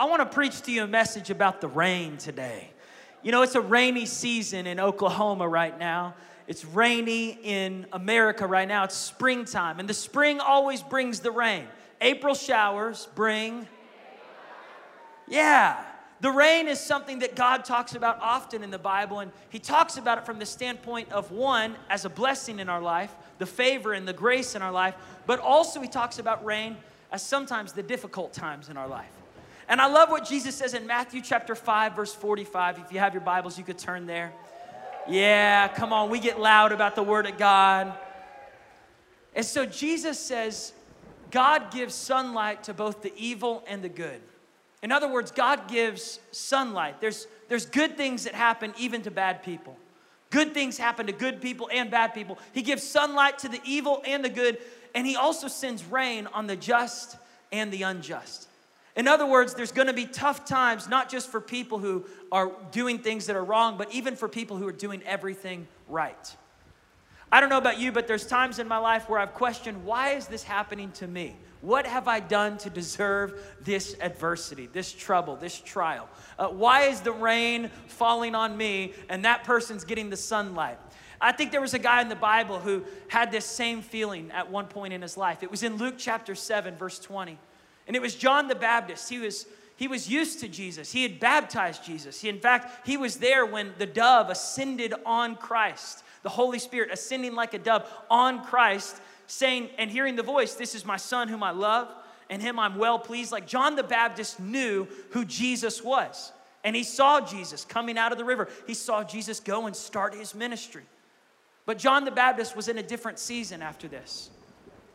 I want to preach to you a message about the rain today. You know, it's a rainy season in Oklahoma right now. It's rainy in America right now. It's springtime, and the spring always brings the rain. April showers bring. Yeah, the rain is something that God talks about often in the Bible, and He talks about it from the standpoint of one, as a blessing in our life, the favor and the grace in our life, but also He talks about rain as sometimes the difficult times in our life. And I love what Jesus says in Matthew chapter 5, verse 45. If you have your Bibles, you could turn there. Yeah, come on, we get loud about the Word of God. And so Jesus says, God gives sunlight to both the evil and the good. In other words, God gives sunlight. There's, there's good things that happen even to bad people. Good things happen to good people and bad people. He gives sunlight to the evil and the good, and He also sends rain on the just and the unjust. In other words, there's gonna be tough times, not just for people who are doing things that are wrong, but even for people who are doing everything right. I don't know about you, but there's times in my life where I've questioned why is this happening to me? What have I done to deserve this adversity, this trouble, this trial? Uh, why is the rain falling on me and that person's getting the sunlight? I think there was a guy in the Bible who had this same feeling at one point in his life. It was in Luke chapter 7, verse 20. And it was John the Baptist. He was he was used to Jesus. He had baptized Jesus. He, in fact, he was there when the dove ascended on Christ the Holy Spirit ascending like a dove on Christ, saying and hearing the voice, This is my son whom I love, and him I'm well pleased. Like John the Baptist knew who Jesus was. And he saw Jesus coming out of the river. He saw Jesus go and start his ministry. But John the Baptist was in a different season after this.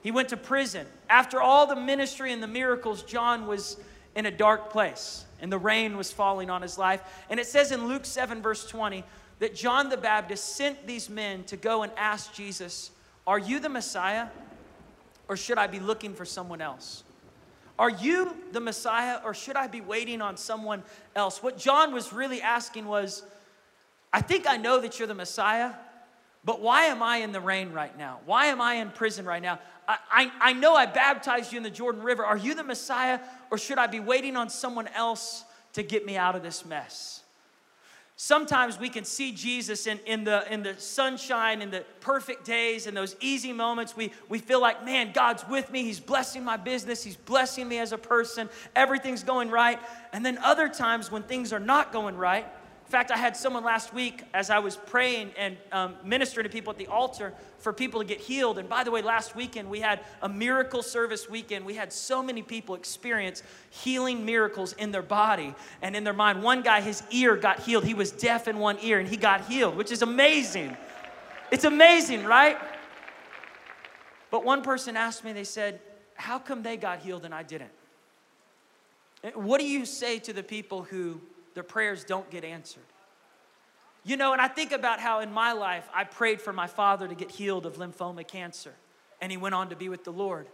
He went to prison. After all the ministry and the miracles, John was in a dark place, and the rain was falling on his life. And it says in Luke 7, verse 20, that John the Baptist sent these men to go and ask Jesus, Are you the Messiah? Or should I be looking for someone else? Are you the Messiah or should I be waiting on someone else? What John was really asking was, I think I know that you're the Messiah, but why am I in the rain right now? Why am I in prison right now? I, I, know I baptized you in the Jordan River. Are you the Messiah or should I be waiting on someone else to get me out of this mess? Sometimes we can see Jesus in, in, the, in the sunshine, in the perfect days, in those easy moments. We, we feel like, man, God's with me. He's blessing my business. He's blessing me as a person. Everything's going right. And then other times when things are not going right, in fact, I had someone last week as I was praying and um, ministering to people at the altar for people to get healed. And by the way, last weekend we had a miracle service weekend. We had so many people experience healing miracles in their body and in their mind. One guy, his ear got healed. He was deaf in one ear and he got healed, which is amazing. It's amazing, right? But one person asked me, they said, How come they got healed and I didn't? What do you say to the people who their prayers don't get answered. You know, and I think about how in my life I prayed for my father to get healed of lymphoma cancer, and he went on to be with the Lord.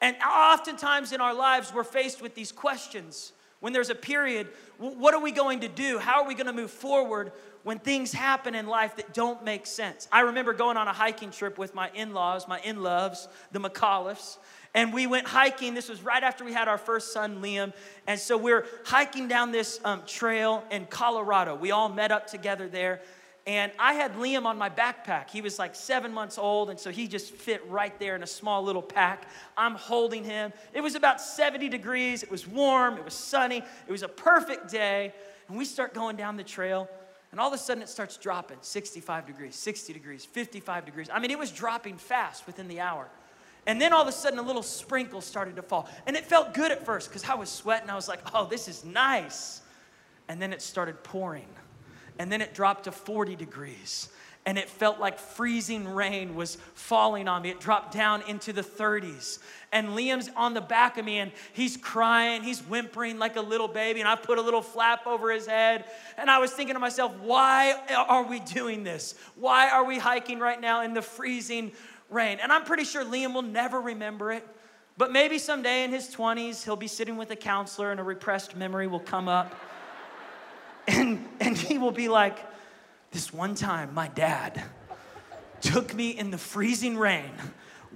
And oftentimes in our lives, we're faced with these questions. When there's a period, what are we going to do? How are we going to move forward when things happen in life that don't make sense? I remember going on a hiking trip with my in laws, my in loves, the McAuliffes, and we went hiking. This was right after we had our first son, Liam. And so we're hiking down this um, trail in Colorado. We all met up together there. And I had Liam on my backpack. He was like seven months old, and so he just fit right there in a small little pack. I'm holding him. It was about 70 degrees. It was warm. It was sunny. It was a perfect day. And we start going down the trail, and all of a sudden it starts dropping 65 degrees, 60 degrees, 55 degrees. I mean, it was dropping fast within the hour. And then all of a sudden, a little sprinkle started to fall. And it felt good at first because I was sweating. I was like, oh, this is nice. And then it started pouring. And then it dropped to 40 degrees. And it felt like freezing rain was falling on me. It dropped down into the 30s. And Liam's on the back of me and he's crying, he's whimpering like a little baby. And I put a little flap over his head. And I was thinking to myself, why are we doing this? Why are we hiking right now in the freezing rain. And I'm pretty sure Liam will never remember it. But maybe someday in his 20s, he'll be sitting with a counselor and a repressed memory will come up. and, and he will be like, This one time, my dad took me in the freezing rain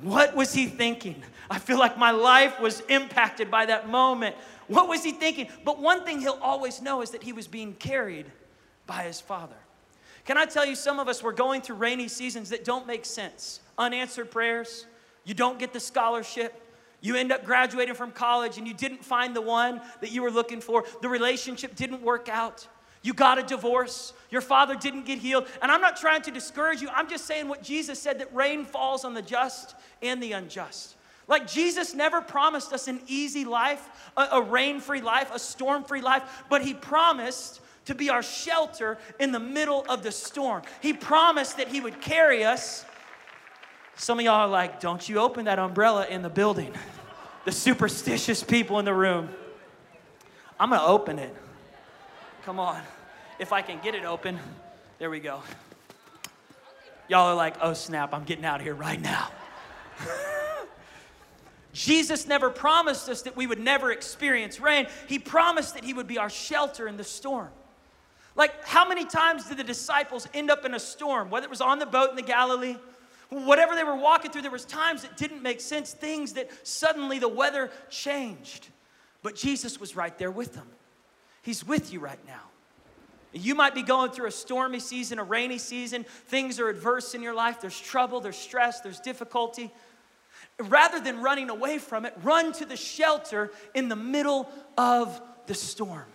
What was he thinking? I feel like my life was impacted by that moment. What was he thinking? But one thing he'll always know is that he was being carried by his father. Can I tell you, some of us were going through rainy seasons that don't make sense. Unanswered prayers, you don't get the scholarship, you end up graduating from college and you didn't find the one that you were looking for, the relationship didn't work out. You got a divorce. Your father didn't get healed. And I'm not trying to discourage you. I'm just saying what Jesus said that rain falls on the just and the unjust. Like Jesus never promised us an easy life, a, a rain free life, a storm free life, but He promised to be our shelter in the middle of the storm. He promised that He would carry us. Some of y'all are like, don't you open that umbrella in the building. The superstitious people in the room. I'm gonna open it. Come on. If I can get it open, there we go. Y'all are like, oh snap, I'm getting out of here right now. Jesus never promised us that we would never experience rain. He promised that He would be our shelter in the storm. Like, how many times did the disciples end up in a storm, whether it was on the boat in the Galilee, whatever they were walking through, there was times that didn't make sense, things that suddenly the weather changed. But Jesus was right there with them. He's with you right now. You might be going through a stormy season, a rainy season. Things are adverse in your life. There's trouble, there's stress, there's difficulty. Rather than running away from it, run to the shelter in the middle of the storm.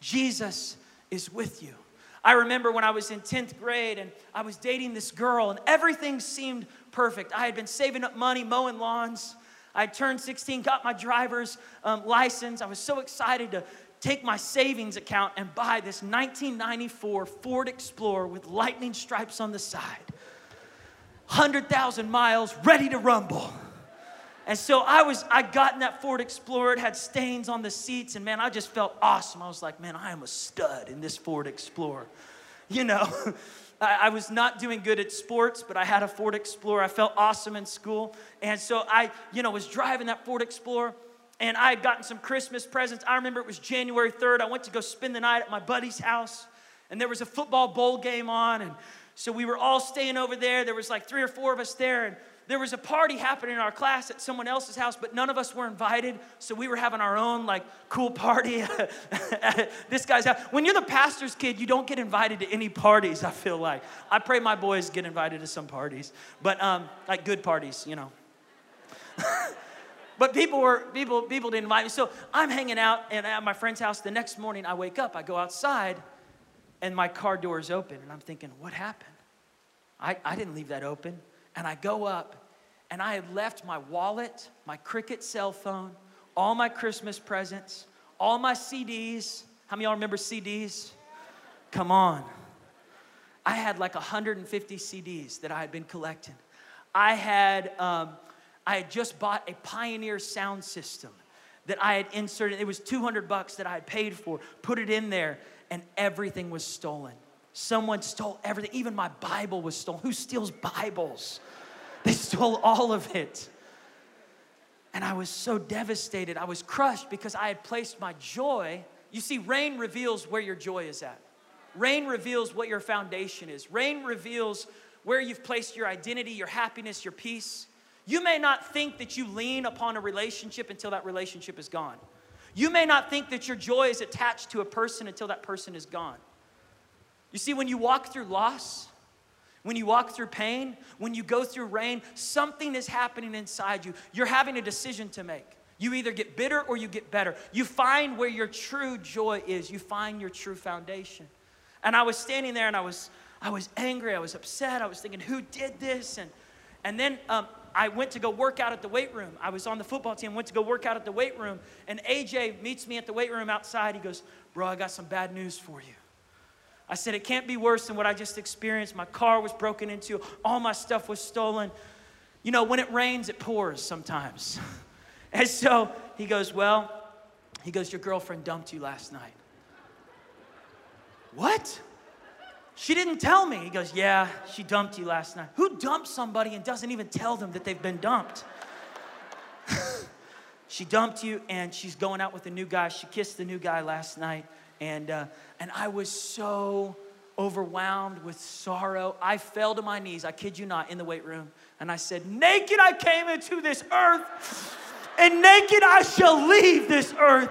Jesus is with you. I remember when I was in 10th grade and I was dating this girl, and everything seemed perfect. I had been saving up money, mowing lawns. I turned 16, got my driver's um, license. I was so excited to take my savings account and buy this 1994 Ford Explorer with lightning stripes on the side. 100,000 miles, ready to rumble. And so I was, I got in that Ford Explorer. It had stains on the seats, and man, I just felt awesome. I was like, man, I am a stud in this Ford Explorer. You know, I, I was not doing good at sports, but I had a Ford Explorer. I felt awesome in school. And so I, you know, was driving that Ford Explorer, and I had gotten some Christmas presents. I remember it was January 3rd. I went to go spend the night at my buddy's house, and there was a football bowl game on, and so we were all staying over there. There was like three or four of us there, and there was a party happening in our class at someone else's house, but none of us were invited. So we were having our own like cool party at this guy's house. When you're the pastor's kid, you don't get invited to any parties, I feel like. I pray my boys get invited to some parties, but um, like good parties, you know. but people were people people didn't invite me. So I'm hanging out and at my friend's house. The next morning I wake up, I go outside and my car door is open. And I'm thinking, what happened? I, I didn't leave that open. And I go up, and I had left my wallet, my Cricket cell phone, all my Christmas presents, all my CDs. How many y'all remember CDs? Come on. I had like 150 CDs that I had been collecting. I had, um, I had just bought a Pioneer sound system that I had inserted. It was 200 bucks that I had paid for, put it in there, and everything was stolen. Someone stole everything. Even my Bible was stolen. Who steals Bibles? They stole all of it. And I was so devastated. I was crushed because I had placed my joy. You see, rain reveals where your joy is at. Rain reveals what your foundation is. Rain reveals where you've placed your identity, your happiness, your peace. You may not think that you lean upon a relationship until that relationship is gone. You may not think that your joy is attached to a person until that person is gone. You see, when you walk through loss, when you walk through pain, when you go through rain, something is happening inside you. You're having a decision to make. You either get bitter or you get better. You find where your true joy is. You find your true foundation. And I was standing there and I was, I was angry. I was upset. I was thinking, who did this? And, and then um, I went to go work out at the weight room. I was on the football team, went to go work out at the weight room. And AJ meets me at the weight room outside. He goes, Bro, I got some bad news for you. I said, It can't be worse than what I just experienced. My car was broken into, all my stuff was stolen. You know, when it rains, it pours sometimes. and so he goes, Well, he goes, Your girlfriend dumped you last night. What? She didn't tell me. He goes, Yeah, she dumped you last night. Who dumps somebody and doesn't even tell them that they've been dumped? she dumped you and she's going out with a new guy. She kissed the new guy last night. And, uh, and I was so overwhelmed with sorrow. I fell to my knees, I kid you not, in the weight room. And I said, Naked I came into this earth, and naked I shall leave this earth.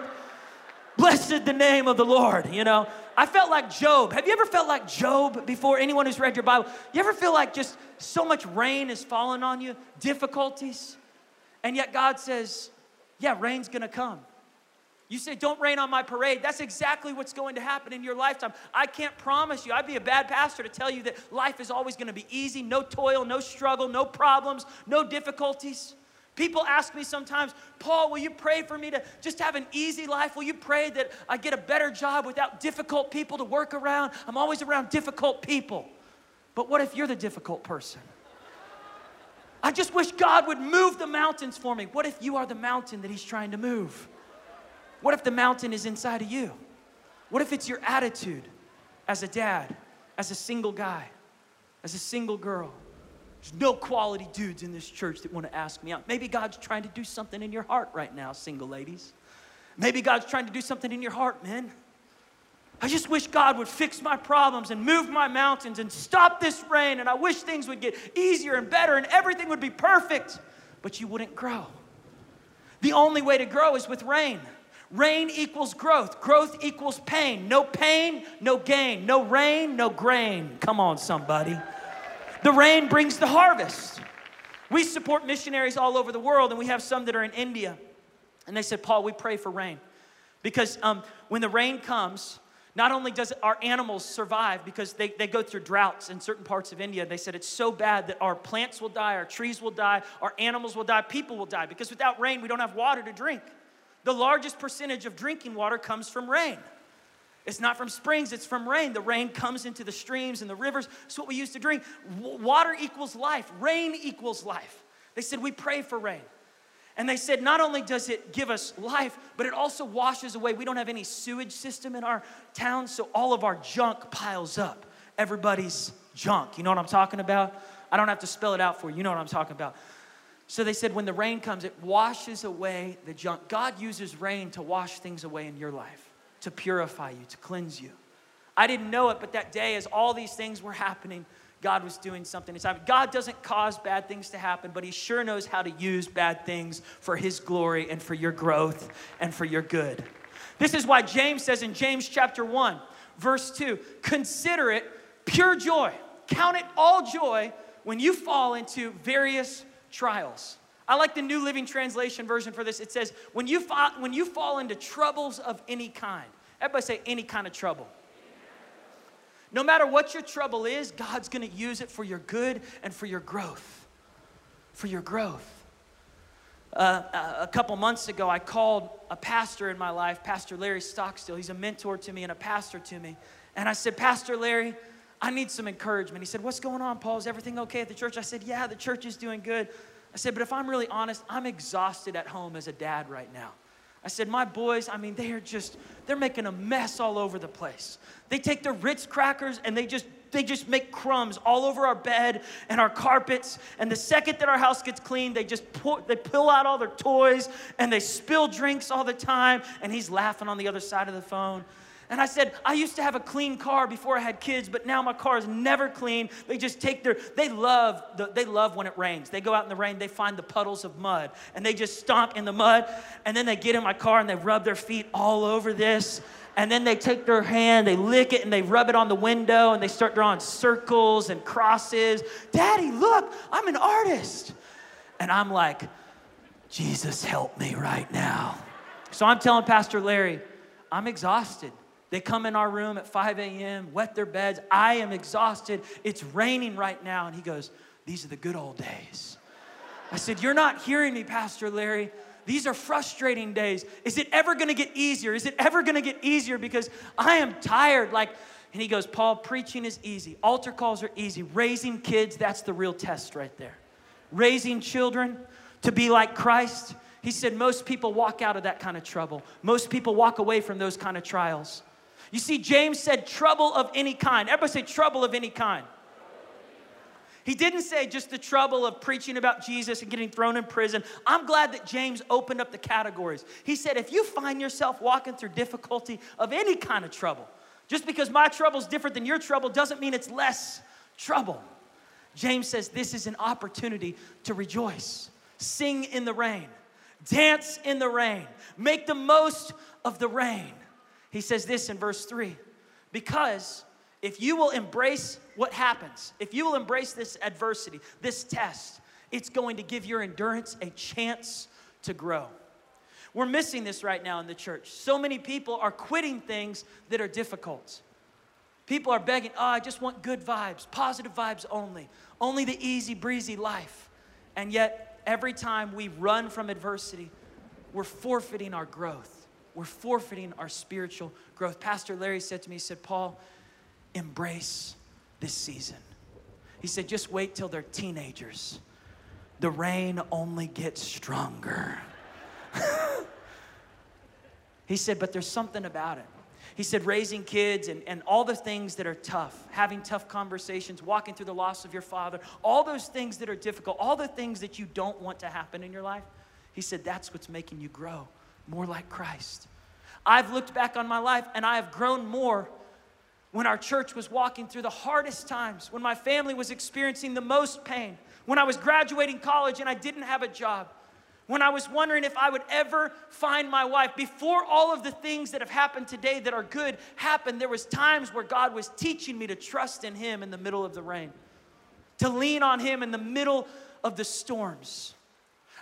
Blessed the name of the Lord, you know. I felt like Job. Have you ever felt like Job before? Anyone who's read your Bible, you ever feel like just so much rain is falling on you, difficulties? And yet God says, Yeah, rain's gonna come. You say, Don't rain on my parade. That's exactly what's going to happen in your lifetime. I can't promise you. I'd be a bad pastor to tell you that life is always going to be easy no toil, no struggle, no problems, no difficulties. People ask me sometimes, Paul, will you pray for me to just have an easy life? Will you pray that I get a better job without difficult people to work around? I'm always around difficult people. But what if you're the difficult person? I just wish God would move the mountains for me. What if you are the mountain that He's trying to move? What if the mountain is inside of you? What if it's your attitude as a dad, as a single guy, as a single girl? There's no quality dudes in this church that want to ask me out. Maybe God's trying to do something in your heart right now, single ladies. Maybe God's trying to do something in your heart, men. I just wish God would fix my problems and move my mountains and stop this rain. And I wish things would get easier and better and everything would be perfect. But you wouldn't grow. The only way to grow is with rain. Rain equals growth. Growth equals pain. No pain, no gain. No rain, no grain. Come on, somebody. The rain brings the harvest. We support missionaries all over the world, and we have some that are in India. And they said, Paul, we pray for rain. Because um, when the rain comes, not only does our animals survive because they, they go through droughts in certain parts of India, they said it's so bad that our plants will die, our trees will die, our animals will die, people will die. Because without rain, we don't have water to drink. The largest percentage of drinking water comes from rain. It's not from springs, it's from rain. The rain comes into the streams and the rivers. It's what we used to drink. Water equals life, rain equals life. They said, We pray for rain. And they said, not only does it give us life, but it also washes away. We don't have any sewage system in our town, so all of our junk piles up. Everybody's junk. You know what I'm talking about? I don't have to spell it out for you. You know what I'm talking about. So they said, when the rain comes, it washes away the junk. God uses rain to wash things away in your life, to purify you, to cleanse you. I didn't know it, but that day, as all these things were happening, God was doing something. God doesn't cause bad things to happen, but He sure knows how to use bad things for His glory and for your growth and for your good. This is why James says in James chapter 1, verse 2 consider it pure joy. Count it all joy when you fall into various trials. I like the New Living Translation version for this. It says, when you, fall, when you fall into troubles of any kind, everybody say any kind of trouble. No matter what your trouble is, God's gonna use it for your good and for your growth. For your growth. Uh, a couple months ago, I called a pastor in my life, Pastor Larry Stockstill. He's a mentor to me and a pastor to me. And I said, Pastor Larry, I need some encouragement. He said, What's going on, Paul? Is everything okay at the church? I said, Yeah, the church is doing good. I said, But if I'm really honest, I'm exhausted at home as a dad right now. I said, My boys, I mean, they are just, they're making a mess all over the place. They take their Ritz crackers and they just, they just make crumbs all over our bed and our carpets. And the second that our house gets clean, they just pull, they pull out all their toys and they spill drinks all the time. And he's laughing on the other side of the phone. And I said, I used to have a clean car before I had kids, but now my car is never clean. They just take their, they love, the, they love when it rains. They go out in the rain, they find the puddles of mud, and they just stomp in the mud, and then they get in my car and they rub their feet all over this. And then they take their hand, they lick it, and they rub it on the window, and they start drawing circles and crosses. Daddy, look, I'm an artist. And I'm like, Jesus, help me right now. So I'm telling Pastor Larry, I'm exhausted. They come in our room at 5 a.m., wet their beds. I am exhausted. It's raining right now. And he goes, These are the good old days. I said, You're not hearing me, Pastor Larry. These are frustrating days. Is it ever gonna get easier? Is it ever gonna get easier? Because I am tired. Like, and he goes, Paul, preaching is easy. Altar calls are easy. Raising kids, that's the real test right there. Raising children to be like Christ. He said, most people walk out of that kind of trouble. Most people walk away from those kind of trials. You see, James said trouble of any kind. Everybody say trouble of any kind. He didn't say just the trouble of preaching about Jesus and getting thrown in prison. I'm glad that James opened up the categories. He said, if you find yourself walking through difficulty of any kind of trouble, Just because my trouble is different than your trouble doesn't mean it's less trouble. James says this is an opportunity to rejoice, sing in the rain, dance in the rain, make the most of the rain. He says this in verse 3 because if you will embrace what happens, if you will embrace this adversity, this test, it's going to give your endurance a chance to grow. We're missing this right now in the church. So many people are quitting things that are difficult. People are begging, oh, I just want good vibes, positive vibes only, only the easy breezy life. And yet, every time we run from adversity, we're forfeiting our growth. We're forfeiting our spiritual growth. Pastor Larry said to me, he said, Paul, embrace this season. He said, just wait till they're teenagers. The rain only gets stronger. he said, but there's something about it. He said, raising kids and, and all the things that are tough, having tough conversations, walking through the loss of your father, all those things that are difficult, all the things that you don't want to happen in your life. He said, that's what's making you grow more like Christ. I've looked back on my life and I have grown more when our church was walking through the hardest times, when my family was experiencing the most pain, when I was graduating college and I didn't have a job, when I was wondering if I would ever find my wife. Before all of the things that have happened today that are good happened, there was times where God was teaching me to trust in him in the middle of the rain, to lean on him in the middle of the storms.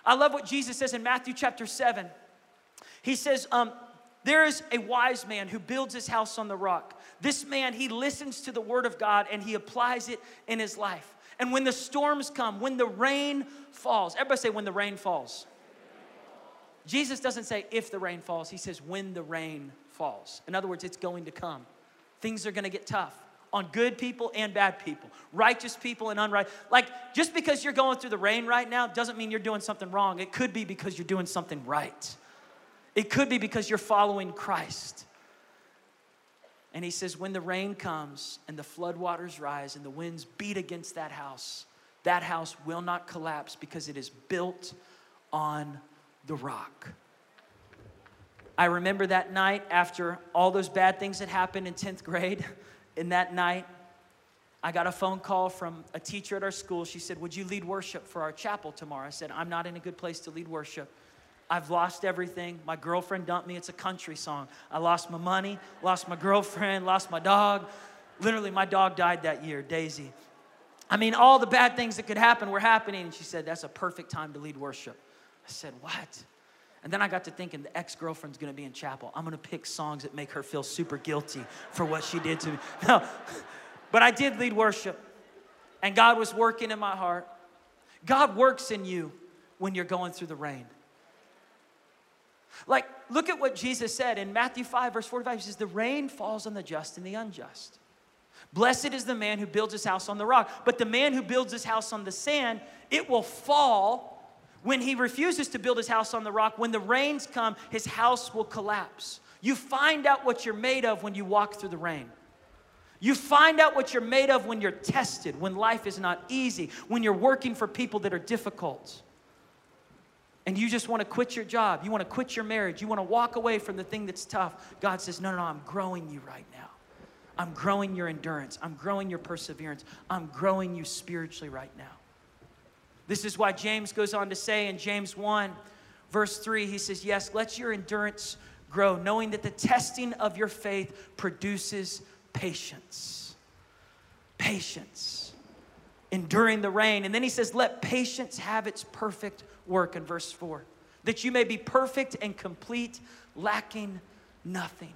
I love what Jesus says in Matthew chapter 7. He says, um, there is a wise man who builds his house on the rock. This man, he listens to the word of God and he applies it in his life. And when the storms come, when the rain falls, everybody say, when the rain falls. Jesus doesn't say if the rain falls, he says when the rain falls. In other words, it's going to come. Things are going to get tough on good people and bad people, righteous people and unrighteous. Like, just because you're going through the rain right now doesn't mean you're doing something wrong. It could be because you're doing something right. It could be because you're following Christ. And he says, when the rain comes and the floodwaters rise and the winds beat against that house, that house will not collapse because it is built on the rock. I remember that night after all those bad things that happened in 10th grade. In that night, I got a phone call from a teacher at our school. She said, Would you lead worship for our chapel tomorrow? I said, I'm not in a good place to lead worship. I've lost everything. My girlfriend dumped me. It's a country song. I lost my money, lost my girlfriend, lost my dog. Literally, my dog died that year, Daisy. I mean, all the bad things that could happen were happening. And she said, That's a perfect time to lead worship. I said, What? And then I got to thinking the ex girlfriend's gonna be in chapel. I'm gonna pick songs that make her feel super guilty for what she did to me. No, but I did lead worship, and God was working in my heart. God works in you when you're going through the rain. Like, look at what Jesus said in Matthew 5, verse 45. He says, The rain falls on the just and the unjust. Blessed is the man who builds his house on the rock. But the man who builds his house on the sand, it will fall. When he refuses to build his house on the rock, when the rains come, his house will collapse. You find out what you're made of when you walk through the rain. You find out what you're made of when you're tested, when life is not easy, when you're working for people that are difficult and you just want to quit your job, you want to quit your marriage, you want to walk away from the thing that's tough, God says, No, no, no, I'm growing you right now. I'm growing your endurance. I'm growing your perseverance. I'm growing you spiritually right now. This is why James goes on to say in James 1, verse 3, he says, Yes, let your endurance grow, knowing that the testing of your faith produces patience. Patience. Enduring the rain. And then he says, Let patience have its perfect work in verse 4 that you may be perfect and complete, lacking nothing.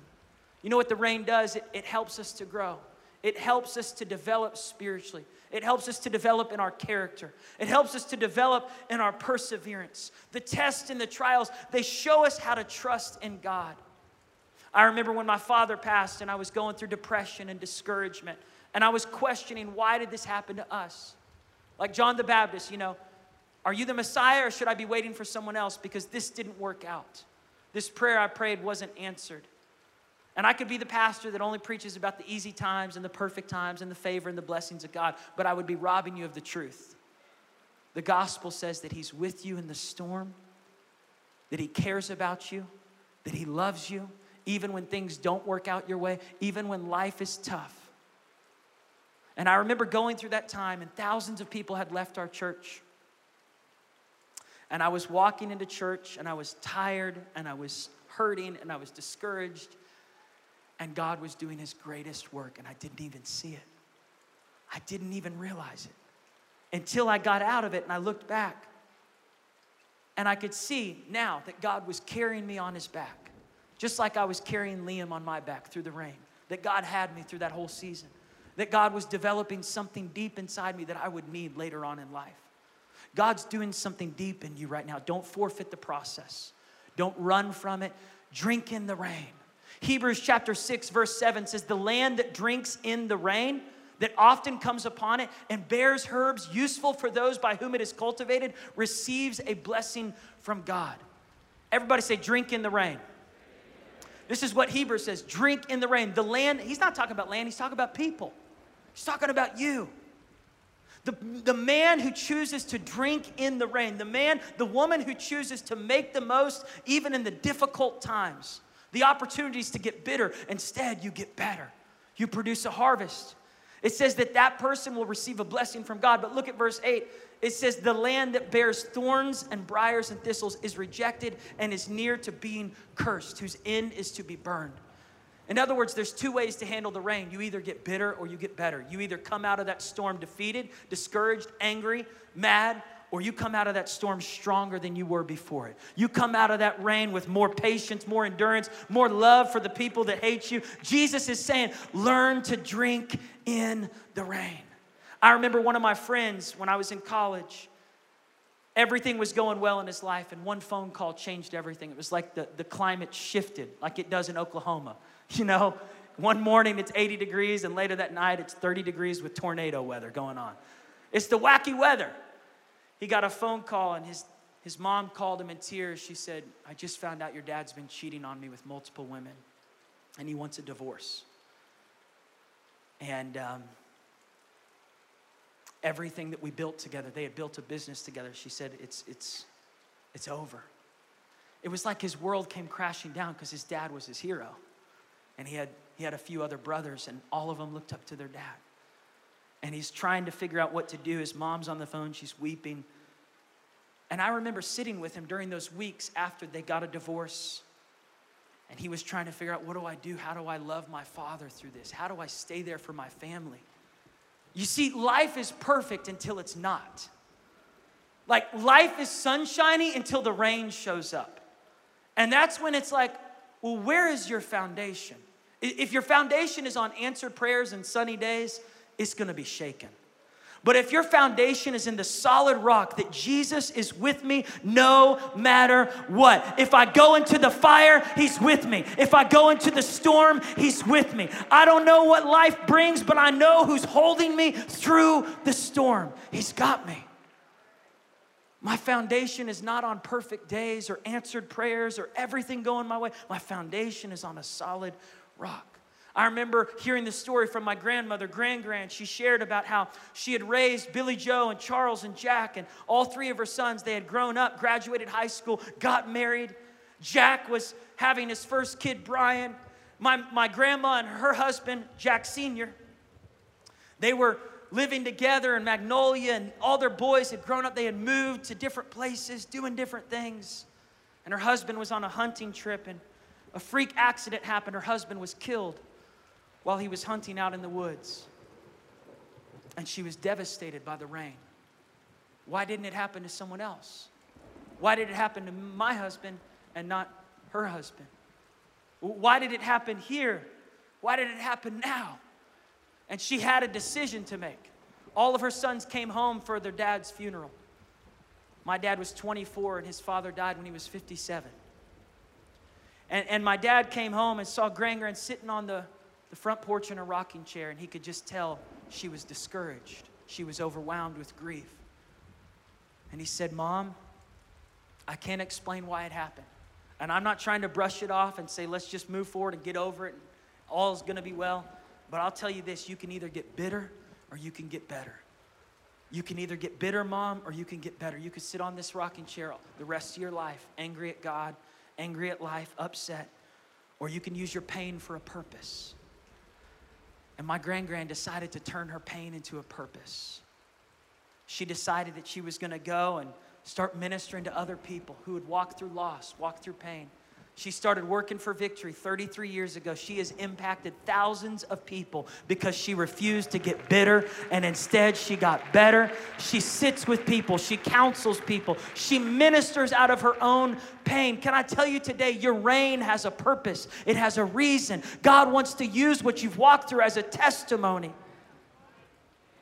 You know what the rain does? It, it, helps us to grow, it helps us to develop spiritually, it helps us to develop in our character, it helps us to develop in our perseverance. The tests and the trials, they show us how to trust in God. I remember when my father passed and I was going through depression and discouragement, and I was questioning why did this happen to us? Like John the Baptist, you know, are you the Messiah or should I be waiting for someone else because this didn't work out? This prayer I prayed wasn't answered. And I could be the pastor that only preaches about the easy times and the perfect times and the favor and the blessings of God, but I would be robbing you of the truth. The gospel says that He's with you in the storm, that He cares about you, that He loves you, even when things don't work out your way, even when life is tough. And I remember going through that time, and thousands of people had left our church. And I was walking into church, and I was tired, and I was hurting, and I was discouraged. And God was doing His greatest work, and I didn't even see it. I didn't even realize it until I got out of it and I looked back. And I could see now that God was carrying me on His back, just like I was carrying Liam on my back through the rain, that God had me through that whole season, that God was developing something deep inside me that I would need later on in life. God's doing something deep in you right now. Don't forfeit the process, don't run from it. Drink in the rain. Hebrews chapter 6, verse 7 says, The land that drinks in the rain, that often comes upon it and bears herbs useful for those by whom it is cultivated receives a blessing from God. Everybody say, drink in the rain. This is what Hebrews says drink in the rain. The land, he's not talking about land, he's talking about people. He's talking about you. The, the man who chooses to drink in the rain, the man, the woman who chooses to make the most even in the difficult times, the opportunities to get bitter, instead you get better. You produce a harvest. It says that that person will receive a blessing from God. But look at verse 8. It says, The land that bears thorns and briars and thistles is rejected and is near to being cursed, whose end is to be burned. In other words, there's two ways to handle the rain. You either get bitter or you get better. You either come out of that storm defeated, discouraged, angry, mad, or you come out of that storm stronger than you were before it. You come out of that rain with more patience, more endurance, more love for the people that hate you. Jesus is saying, learn to drink in the rain. I remember one of my friends when I was in college. Everything was going well in his life, and one phone call changed everything. It was like the, the climate shifted, like it does in Oklahoma. You know, one morning it's 80 degrees, and later that night it's 30 degrees with tornado weather going on. It's the wacky weather he got a phone call and his, his mom called him in tears. She said, I just found out your dad's been cheating on me with multiple women and he wants a divorce. And um, everything that we built together, they had built a business together. She said, It's, it's, it's over. It was like his world came crashing down because his dad was his hero. And he had, he had a few other brothers, and all of them looked up to their dad and he's trying to figure out what to do. His mom's on the phone, she's weeping. And I remember sitting with him during those weeks after they got a divorce. And he was trying to figure out what do I do? How do I love my father through this? How do I stay there for my family? You see, life is perfect until it's not. Like, life is sunshiny until the rain shows up. And that's when it's like, well, where is your foundation? If your foundation is on answered prayers and sunny days, it's gonna be shaken. But if your foundation is in the solid rock that Jesus is with me no matter what, if I go into the fire, He's with me. If I go into the storm, He's with me. I don't know what life brings, but I know who's holding me through the storm. He's got me. My foundation is not on perfect days or answered prayers or everything going my way. My foundation is on a solid rock. I remember hearing the story from my grandmother, Grand Grand. She shared about how she had raised Billy Joe and Charles and Jack, and all three of her sons. They had grown up, graduated high school, got married. Jack was having his first kid, Brian. My, my grandma and her husband, Jack Sr., they were living together in Magnolia, and all their boys had grown up. They had moved to different places, doing different things. And her husband was on a hunting trip, and a freak accident happened. Her husband was killed while he was hunting out in the woods. And she was devastated by the rain. Why didn't it happen to someone else? Why did it happen to my husband and not her husband? Why did it happen here? Why did it happen now? And she had a decision to make. All of her sons came home for their dad's funeral. My dad was 24 and his father died when he was 57. And, and my dad came home and saw Grand sitting on the the front porch in a rocking chair, and he could just tell she was discouraged. She was overwhelmed with grief. And he said, Mom, I can't explain why it happened. And I'm not trying to brush it off and say, let's just move forward and get over it, and all is going to be well. But I'll tell you this you can either get bitter or you can get better. You can either get bitter, mom, or you can get better. You could sit on this rocking chair the rest of your life, angry at God, angry at life, upset. or you can use your pain for a purpose. And my grand grand decided to turn her pain into a purpose. She decided that she was going to go and start ministering to other people who would walk through loss, walk through pain. She started working for Victory 33 years ago. She has impacted thousands of people because she refused to get bitter and instead she got better. She sits with people, she counsels people, she ministers out of her own pain. Can I tell you today, your rain has a purpose, it has a reason. God wants to use what you've walked through as a testimony.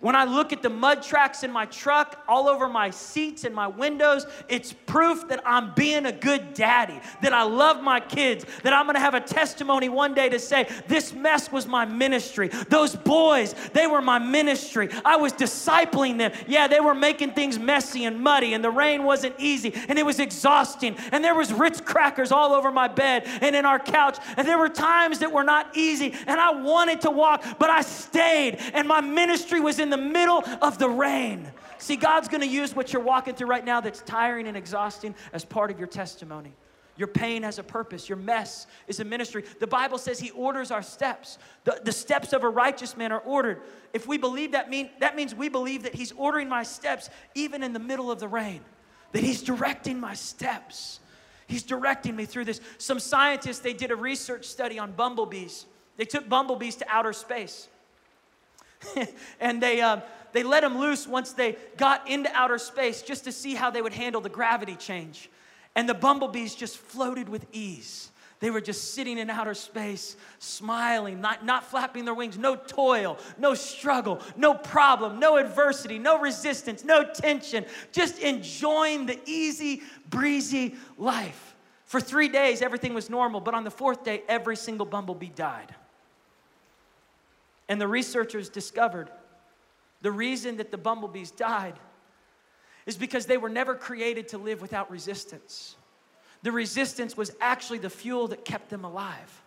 When I look at the mud tracks in my truck, all over my seats and my windows, it's proof that I'm being a good daddy, that I love my kids, that I'm gonna have a testimony one day to say, This mess was my ministry. Those boys, they were my ministry. I was discipling them. Yeah, they were making things messy and muddy, and the rain wasn't easy, and it was exhausting, and there was Ritz crackers all over my bed and in our couch, and there were times that were not easy, and I wanted to walk, but I stayed, and my ministry was in the the middle of the rain. See, God's gonna use what you're walking through right now that's tiring and exhausting as part of your testimony. Your pain has a purpose. Your mess is a ministry. The Bible says He orders our steps. The, the steps of a righteous man are ordered. If we believe that, mean, that means we believe that He's ordering my steps even in the middle of the rain, that He's directing my steps. He's directing me through this. Some scientists, they did a research study on bumblebees. They took bumblebees to outer space. and they, um, they let them loose once they got into outer space just to see how they would handle the gravity change. And the bumblebees just floated with ease. They were just sitting in outer space, smiling, not, not flapping their wings, no toil, no struggle, no problem, no adversity, no resistance, no tension, just enjoying the easy, breezy life. For three days, everything was normal, but on the fourth day, every single bumblebee died. And the researchers discovered the reason that the bumblebees died is because they were never created to live without resistance. The resistance was actually the fuel that kept them alive.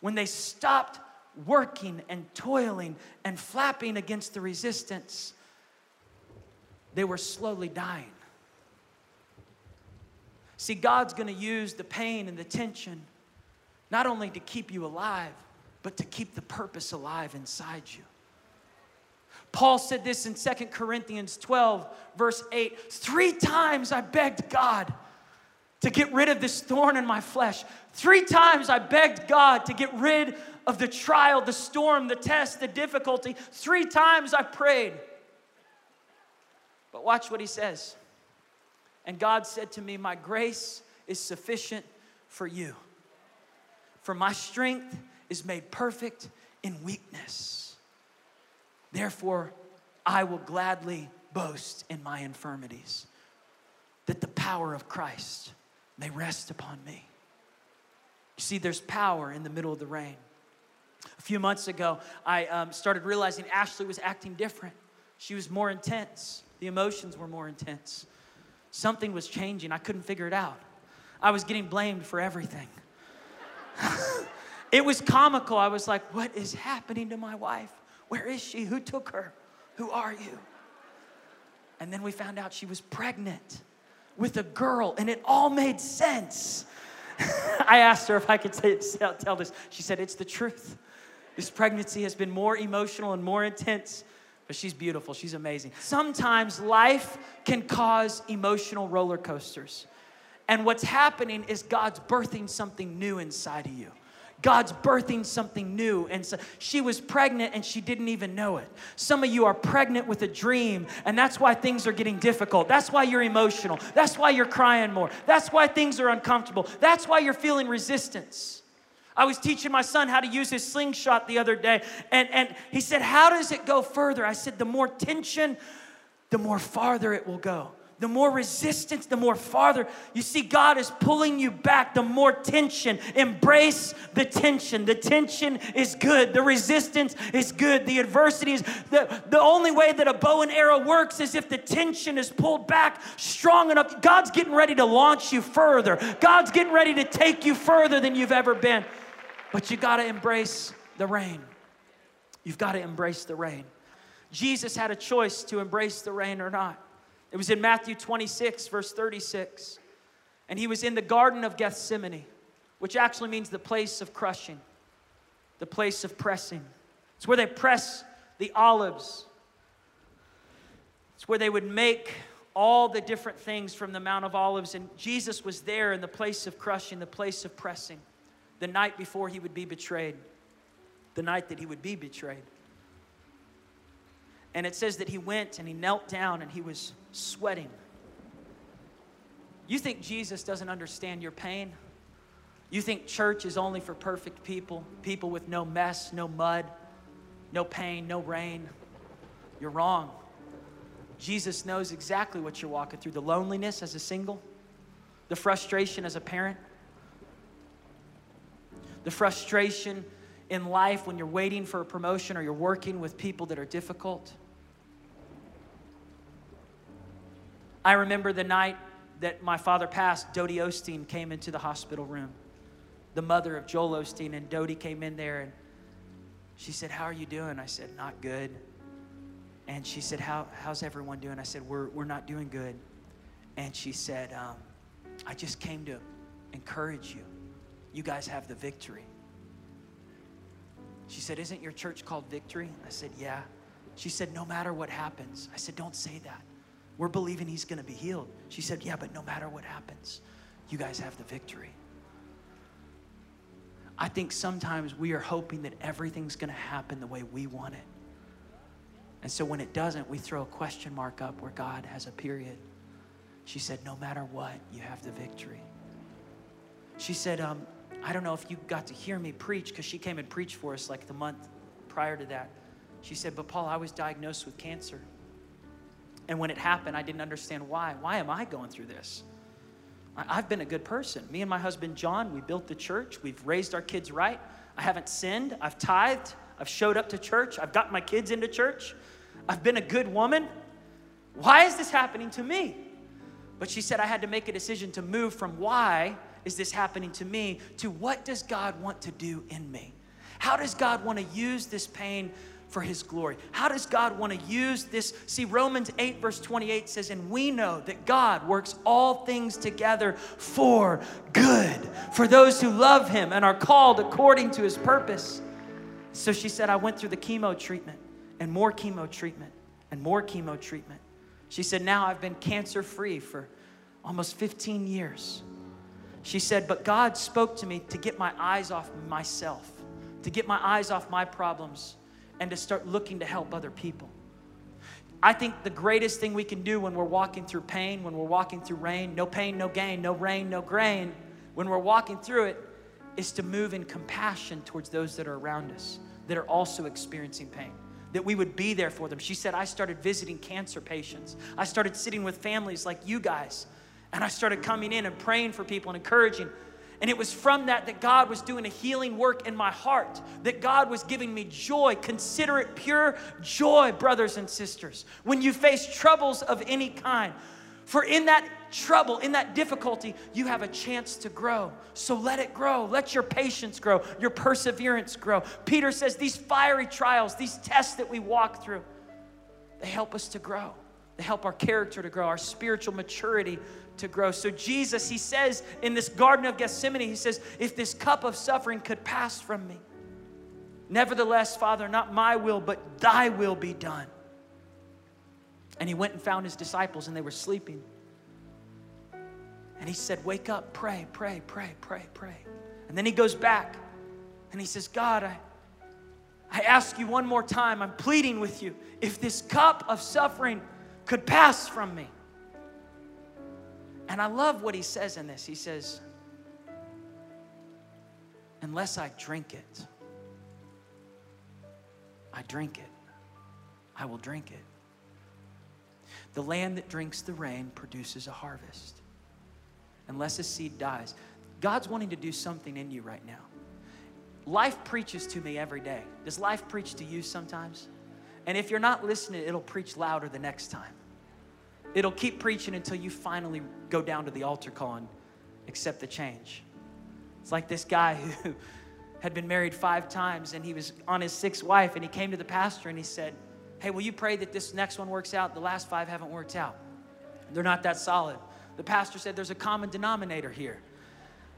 When they stopped working and toiling and flapping against the resistance, they were slowly dying. See, God's gonna use the pain and the tension not only to keep you alive, but to keep the purpose alive inside you. Paul said this in Second Corinthians 12, verse 8 Three times I begged God to get rid of this thorn in my flesh. Three times I begged God to get rid of the trial, the storm, the test, the difficulty. Three times I prayed. But watch what he says. And God said to me, My grace is sufficient for you, for my strength is made perfect in weakness. Therefore, I will gladly boast in my infirmities, that the power of Christ may rest upon me. You see, there's power in the middle of the rain. A few months ago, I um, started realizing Ashley was acting different. She was more intense, the emotions were more intense. Something was changing, I couldn't figure it out. I was getting blamed for everything. It was comical. I was like, what is happening to my wife? Where is she? Who took her? Who are you? And then we found out she was pregnant with a girl, and it all made sense. I asked her if I could tell this. She said, It's the truth. This pregnancy has been more emotional and more intense, but she's beautiful. She's amazing. Sometimes life can cause emotional roller coasters. And what's happening is God's birthing something new inside of you. God's birthing something new. And so she was pregnant and she didn't even know it. Some of you are pregnant with a dream, and that's why things are getting difficult. That's why you're emotional. That's why you're crying more. That's why things are uncomfortable. That's why you're feeling resistance. I was teaching my son how to use his slingshot the other day, and, and he said, How does it go further? I said, The more tension, the more farther it will go the more resistance, the more farther. You see, God is pulling you back, the more tension. Embrace the tension. The tension is good, the resistance is good, the adversity is the, the only way that a bow and arrow works is if the tension is pulled back strong enough. God's getting ready to launch you further, God's getting ready to take you further than you've ever been. But you got to embrace the rain. You've got to embrace the rain. Jesus had a choice to embrace the rain or not. It was in Matthew 26, verse 36. And he was in the Garden of Gethsemane which actually means the place of crushing, the place of pressing. It's where they press the olives. It's where they would make all the different things from the Mount of Olives. And Jesus was there in the place of crushing, the place of pressing, the night before he would be betrayed, the night that he would be betrayed. And it says that he went and he knelt down and he was sweating. You think Jesus doesn't understand your pain? You think church is only for perfect people, people with no mess, no mud, no pain, no rain? You're wrong. Jesus knows exactly what you're walking through the loneliness as a single, the frustration as a parent, the frustration in life when you're waiting for a promotion or you're working with people that are difficult. I remember the night that my father passed, Dodie Osteen came into the hospital room, the mother of Joel Osteen, and Dodie came in there and she said, How are you doing? I said, Not good. And she said, How, How's everyone doing? I said, We're, we're not doing good. And she said, um, I just came to encourage you. You guys have the victory. She said, Isn't your church called Victory? I said, Yeah. She said, No matter what happens. I said, Don't say that. We're believing he's going to be healed. She said, Yeah, but no matter what happens, you guys have the victory. I think sometimes we are hoping that everything's going to happen the way we want it. And so when it doesn't, we throw a question mark up where God has a period. She said, No matter what, you have the victory. She said, um, I don't know if you got to hear me preach because she came and preached for us like the month prior to that. She said, But Paul, I was diagnosed with cancer. And when it happened, I didn't understand why. Why am I going through this? I've been a good person. Me and my husband John, we built the church. We've raised our kids right. I haven't sinned. I've tithed. I've showed up to church. I've got my kids into church. I've been a good woman. Why is this happening to me? But she said I had to make a decision to move from why is this happening to me to what does God want to do in me? How does God want to use this pain for his glory. How does God want to use this? See, Romans 8, verse 28 says, And we know that God works all things together for good, for those who love him and are called according to his purpose. So she said, I went through the chemo treatment and more chemo treatment and more chemo treatment. She said, Now I've been cancer free for almost 15 years. She said, But God spoke to me to get my eyes off myself, to get my eyes off my problems, and to start looking to help other people. I think the greatest thing we can do when we're walking through pain, when we're walking through rain, no pain, no gain, no rain, no grain, when we're walking through it, is to move in compassion towards those that are around us that are also experiencing pain. That we would be there for them. She said, I started visiting cancer patients. I started sitting with families like you guys, and I started coming in and praying for people and encouraging. And it was from that that God was doing a healing work in my heart, that God was giving me joy. Consider it pure joy, brothers and sisters, when you face troubles of any kind. For in that trouble, in that difficulty, you have a chance to grow. So let it grow. Let your patience grow, your perseverance grow. Peter says these fiery trials, these tests that we walk through, they help us to grow. They help our character to grow, our spiritual maturity to grow. So, Jesus, he says in this Garden of Gethsemane, he says, If this cup of suffering could pass from me, nevertheless, Father, not my will, but thy will be done. And he went and found his disciples, and they were sleeping. And he said, Wake up, pray, pray, pray, pray, pray. And then he goes back and he says, God, I, I ask you one more time, I'm pleading with you, if this cup of suffering could pass from me. And I love what he says in this. He says, Unless I drink it, I drink it. I will drink it. The land that drinks the rain produces a harvest. Unless a seed dies, God's wanting to do something in you right now. Life preaches to me every day. Does life preach to you sometimes? And if you're not listening, it'll preach louder the next time. It'll keep preaching until you finally go down to the altar call and accept the change. It's like this guy who had been married five times and he was on his sixth wife and he came to the pastor and he said, Hey, will you pray that this next one works out? The last five haven't worked out. They're not that solid. The pastor said, There's a common denominator here.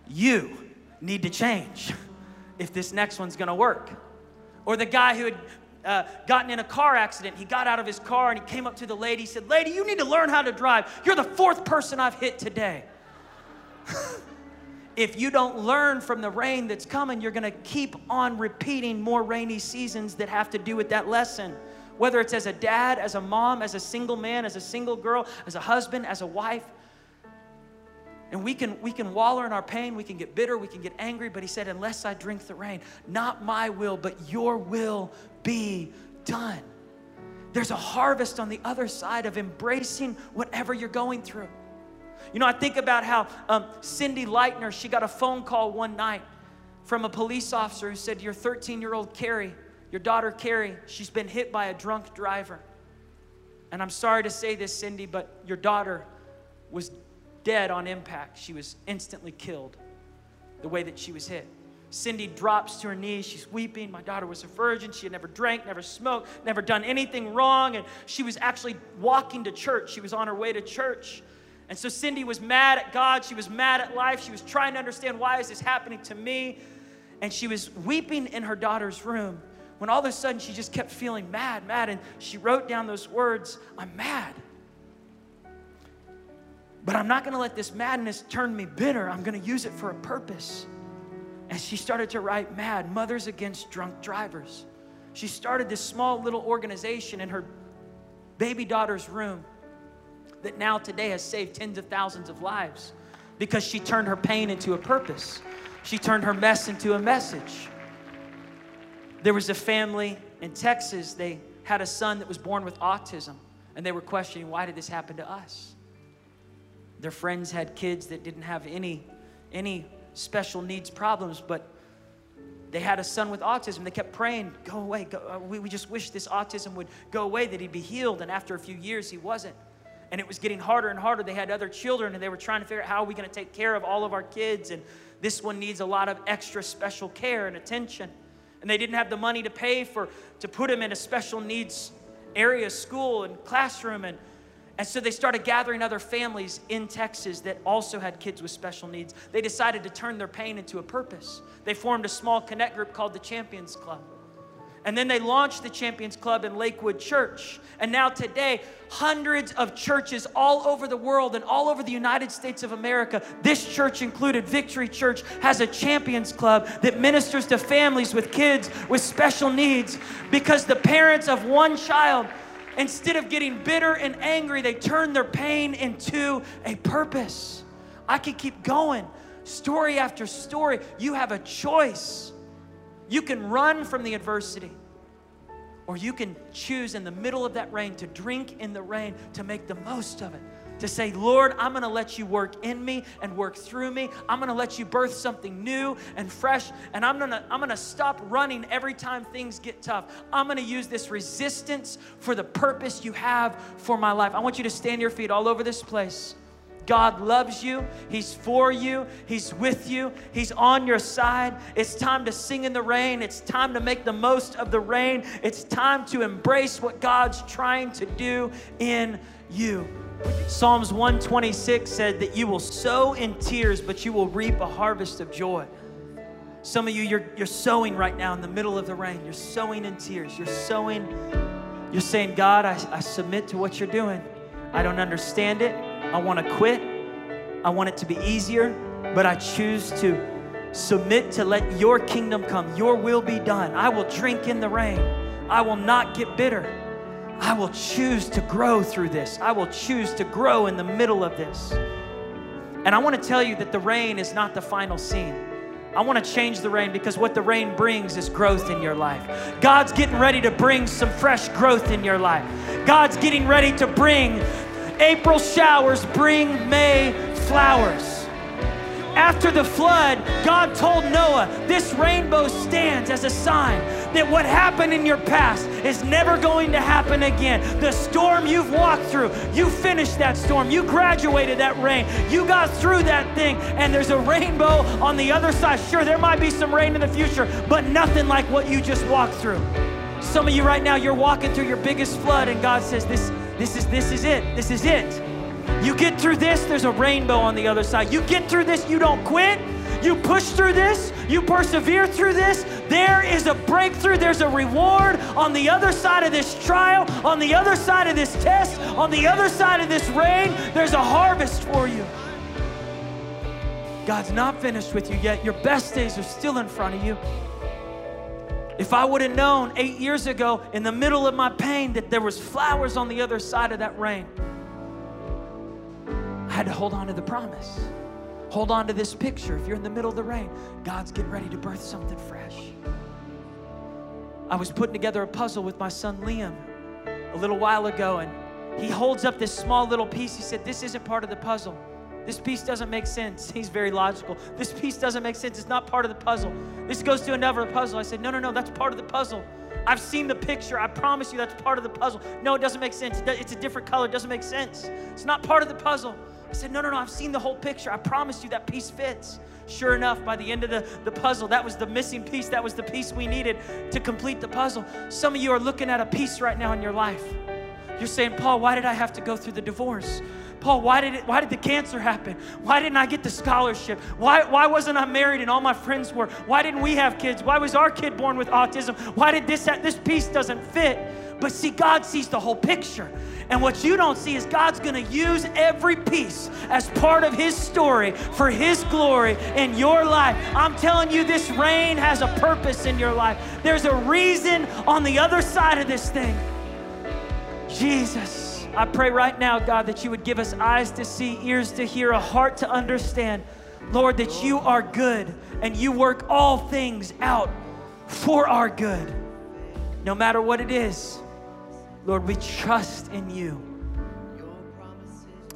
You need to change if this next one's gonna work. Or the guy who had uh, gotten in a car accident, he got out of his car and he came up to the lady. He said, Lady, you need to learn how to drive. You're the fourth person I've hit today. if you don't learn from the rain that's coming, you're gonna keep on repeating more rainy seasons that have to do with that lesson. Whether it's as a dad, as a mom, as a single man, as a single girl, as a husband, as a wife. And we can, we can wallow in our pain, we can get bitter, we can get angry, but he said, Unless I drink the rain, not my will, but your will be done. There's a harvest on the other side of embracing whatever you're going through. You know, I think about how um, Cindy Lightner, she got a phone call one night from a police officer who said, Your 13 year old Cari, your daughter Cari, she's been hit by a drunk driver. And I'm sorry to say this, Cindy, but your daughter was dead on impact. She was instantly killed the way that she was hit. Cindy drops to her knees. She's weeping. My daughter was a virgin. She had never drank, never smoked, never done anything wrong. And she was actually walking to church. She was on her way to church. And so Cindy was mad at God. She was mad at life. She was trying to understand why is this happening to me? And she was weeping in her daughter's room when all of a sudden she just kept feeling mad, mad. And she wrote down those words I'm mad. But I'm not going to let this madness turn me bitter. I'm going to use it for a purpose. And she started to write Mad Mothers Against Drunk Drivers. She started this small little organization in her baby daughter's room that now today has saved tens of thousands of lives because she turned her pain into a purpose. She turned her mess into a message. There was a family in Texas, they had a son that was born with autism, and they were questioning why did this happen to us? Their friends had kids that didn't have any, any special needs problems, but they had a son with autism. They kept praying, go away. Go, uh, we, we just wish this autism would go away, that he'd be healed. And after a few years, he wasn't. And it was getting harder and harder. They had other children, and they were trying to figure out how are we going to take care of all of our kids. And this one needs a lot of extra special care and attention. And they didn't have the money to pay for to put him in a special needs area, school and classroom. And and so they started gathering other families in Texas that also had kids with special needs. They decided to turn their pain into a purpose. They formed a small connect group called the Champions Club. And then they launched the Champions Club in Lakewood Church. And now, today, hundreds of churches all over the world and all over the United States of America, this church included, Victory Church, has a Champions Club that ministers to families with kids with special needs because the parents of one child Instead of getting bitter and angry, they turn their pain into a purpose. I could keep going, story after story. You have a choice. You can run from the adversity, or you can choose in the middle of that rain to drink in the rain to make the most of it to say, Lord, I'm gonna let you work in me and work through me. I'm gonna let you birth something new and fresh, and I'm gonna, I'm gonna stop running every time things get tough. I'm gonna use this resistance for the purpose you have for my life. I want you to stand your feet all over this place. God loves you. He's for you. He's with you. He's on your side. It's time to sing in the rain. It's time to make the most of the rain. It's time to embrace what God's trying to do in you. Psalms 126 said that you will sow in tears, but you will reap a harvest of joy. Some of you, you're, you're sowing right now in the middle of the rain. You're sowing in tears. You're sowing, you're saying, God, I, I submit to what you're doing. I don't understand it. I want to quit. I want it to be easier, but I choose to submit to let your kingdom come. Your will be done. I will drink in the rain. I will not get bitter. I will choose to grow through this. I will choose to grow in the middle of this. And I want to tell you that the rain is not the final scene. I want to change the rain because what the rain brings is growth in your life. God's getting ready to bring some fresh growth in your life. God's getting ready to bring April showers, bring May flowers. After the flood, God told Noah, This rainbow stands as a sign that what happened in your past is never going to happen again. The storm you've walked through, you finished that storm, you graduated that rain, you got through that thing, and there's a rainbow on the other side. Sure, there might be some rain in the future, but nothing like what you just walked through. Some of you right now, you're walking through your biggest flood, and God says, This, this, is, this is it. This is it. You get through this, there's a rainbow on the other side. You get through this, you don't quit. you push through this, you persevere through this, there is a breakthrough, there's a reward on the other side of this trial, on the other side of this test, on the other side of this rain, there's a harvest for you. God's not finished with you yet. Your best days are still in front of you. If I would have known eight years ago in the middle of my pain that there was flowers on the other side of that rain, Had to hold on to the promise. Hold on to this picture. If you're in the middle of the rain, God's getting ready to birth something fresh. I was putting together a puzzle with my son Liam a little while ago, and he holds up this small little piece. He said, This isn't part of the puzzle. This piece doesn't make sense. He's very logical. This piece doesn't make sense. It's not part of the puzzle. This goes to another puzzle. I said, No, no, no, that's part of the puzzle. I've seen the picture. I promise you that's part of the puzzle. No, it doesn't make sense. It's a different color. It doesn't make sense. It's not part of the puzzle. I said, No, no, no, I've seen the whole picture. I promise you that piece fits. Sure enough, by the end of the, the puzzle, that was the missing piece. That was the piece we needed to complete the puzzle. Some of you are looking at a piece right now in your life. You're saying, Paul, why did I have to go through the divorce? Paul, why did, it, why did the cancer happen? Why didn't I get the scholarship? Why, why wasn't I married and all my friends were? Why didn't we have kids? Why was our kid born with autism? Why did this, this piece doesn't fit? But see, God sees the whole picture. And what you don't see is God's gonna use every piece as part of His story for His glory in your life. I'm telling you, this rain has a purpose in your life. There's a reason on the other side of this thing. Jesus. I pray right now, God, that you would give us eyes to see, ears to hear, a heart to understand. Lord, that you are good and you work all things out for our good. No matter what it is, Lord, we trust in you.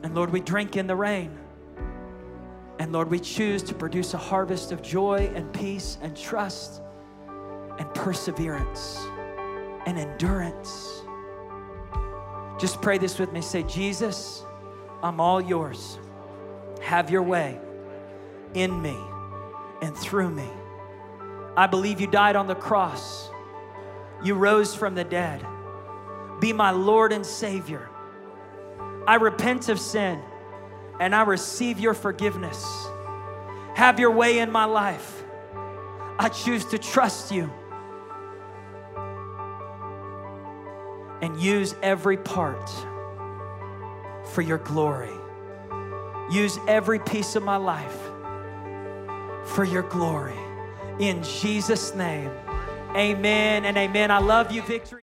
And Lord, we drink in the rain. And Lord, we choose to produce a harvest of joy and peace and trust and perseverance and endurance. Just pray this with me. Say, Jesus, I'm all yours. Have your way in me and through me. I believe you died on the cross. You rose from the dead. Be my Lord and Savior. I repent of sin and I receive your forgiveness. Have your way in my life. I choose to trust you and use every part for your glory. Use every piece of my life for your glory. In Jesus' name, amen and amen. I love you, Victory.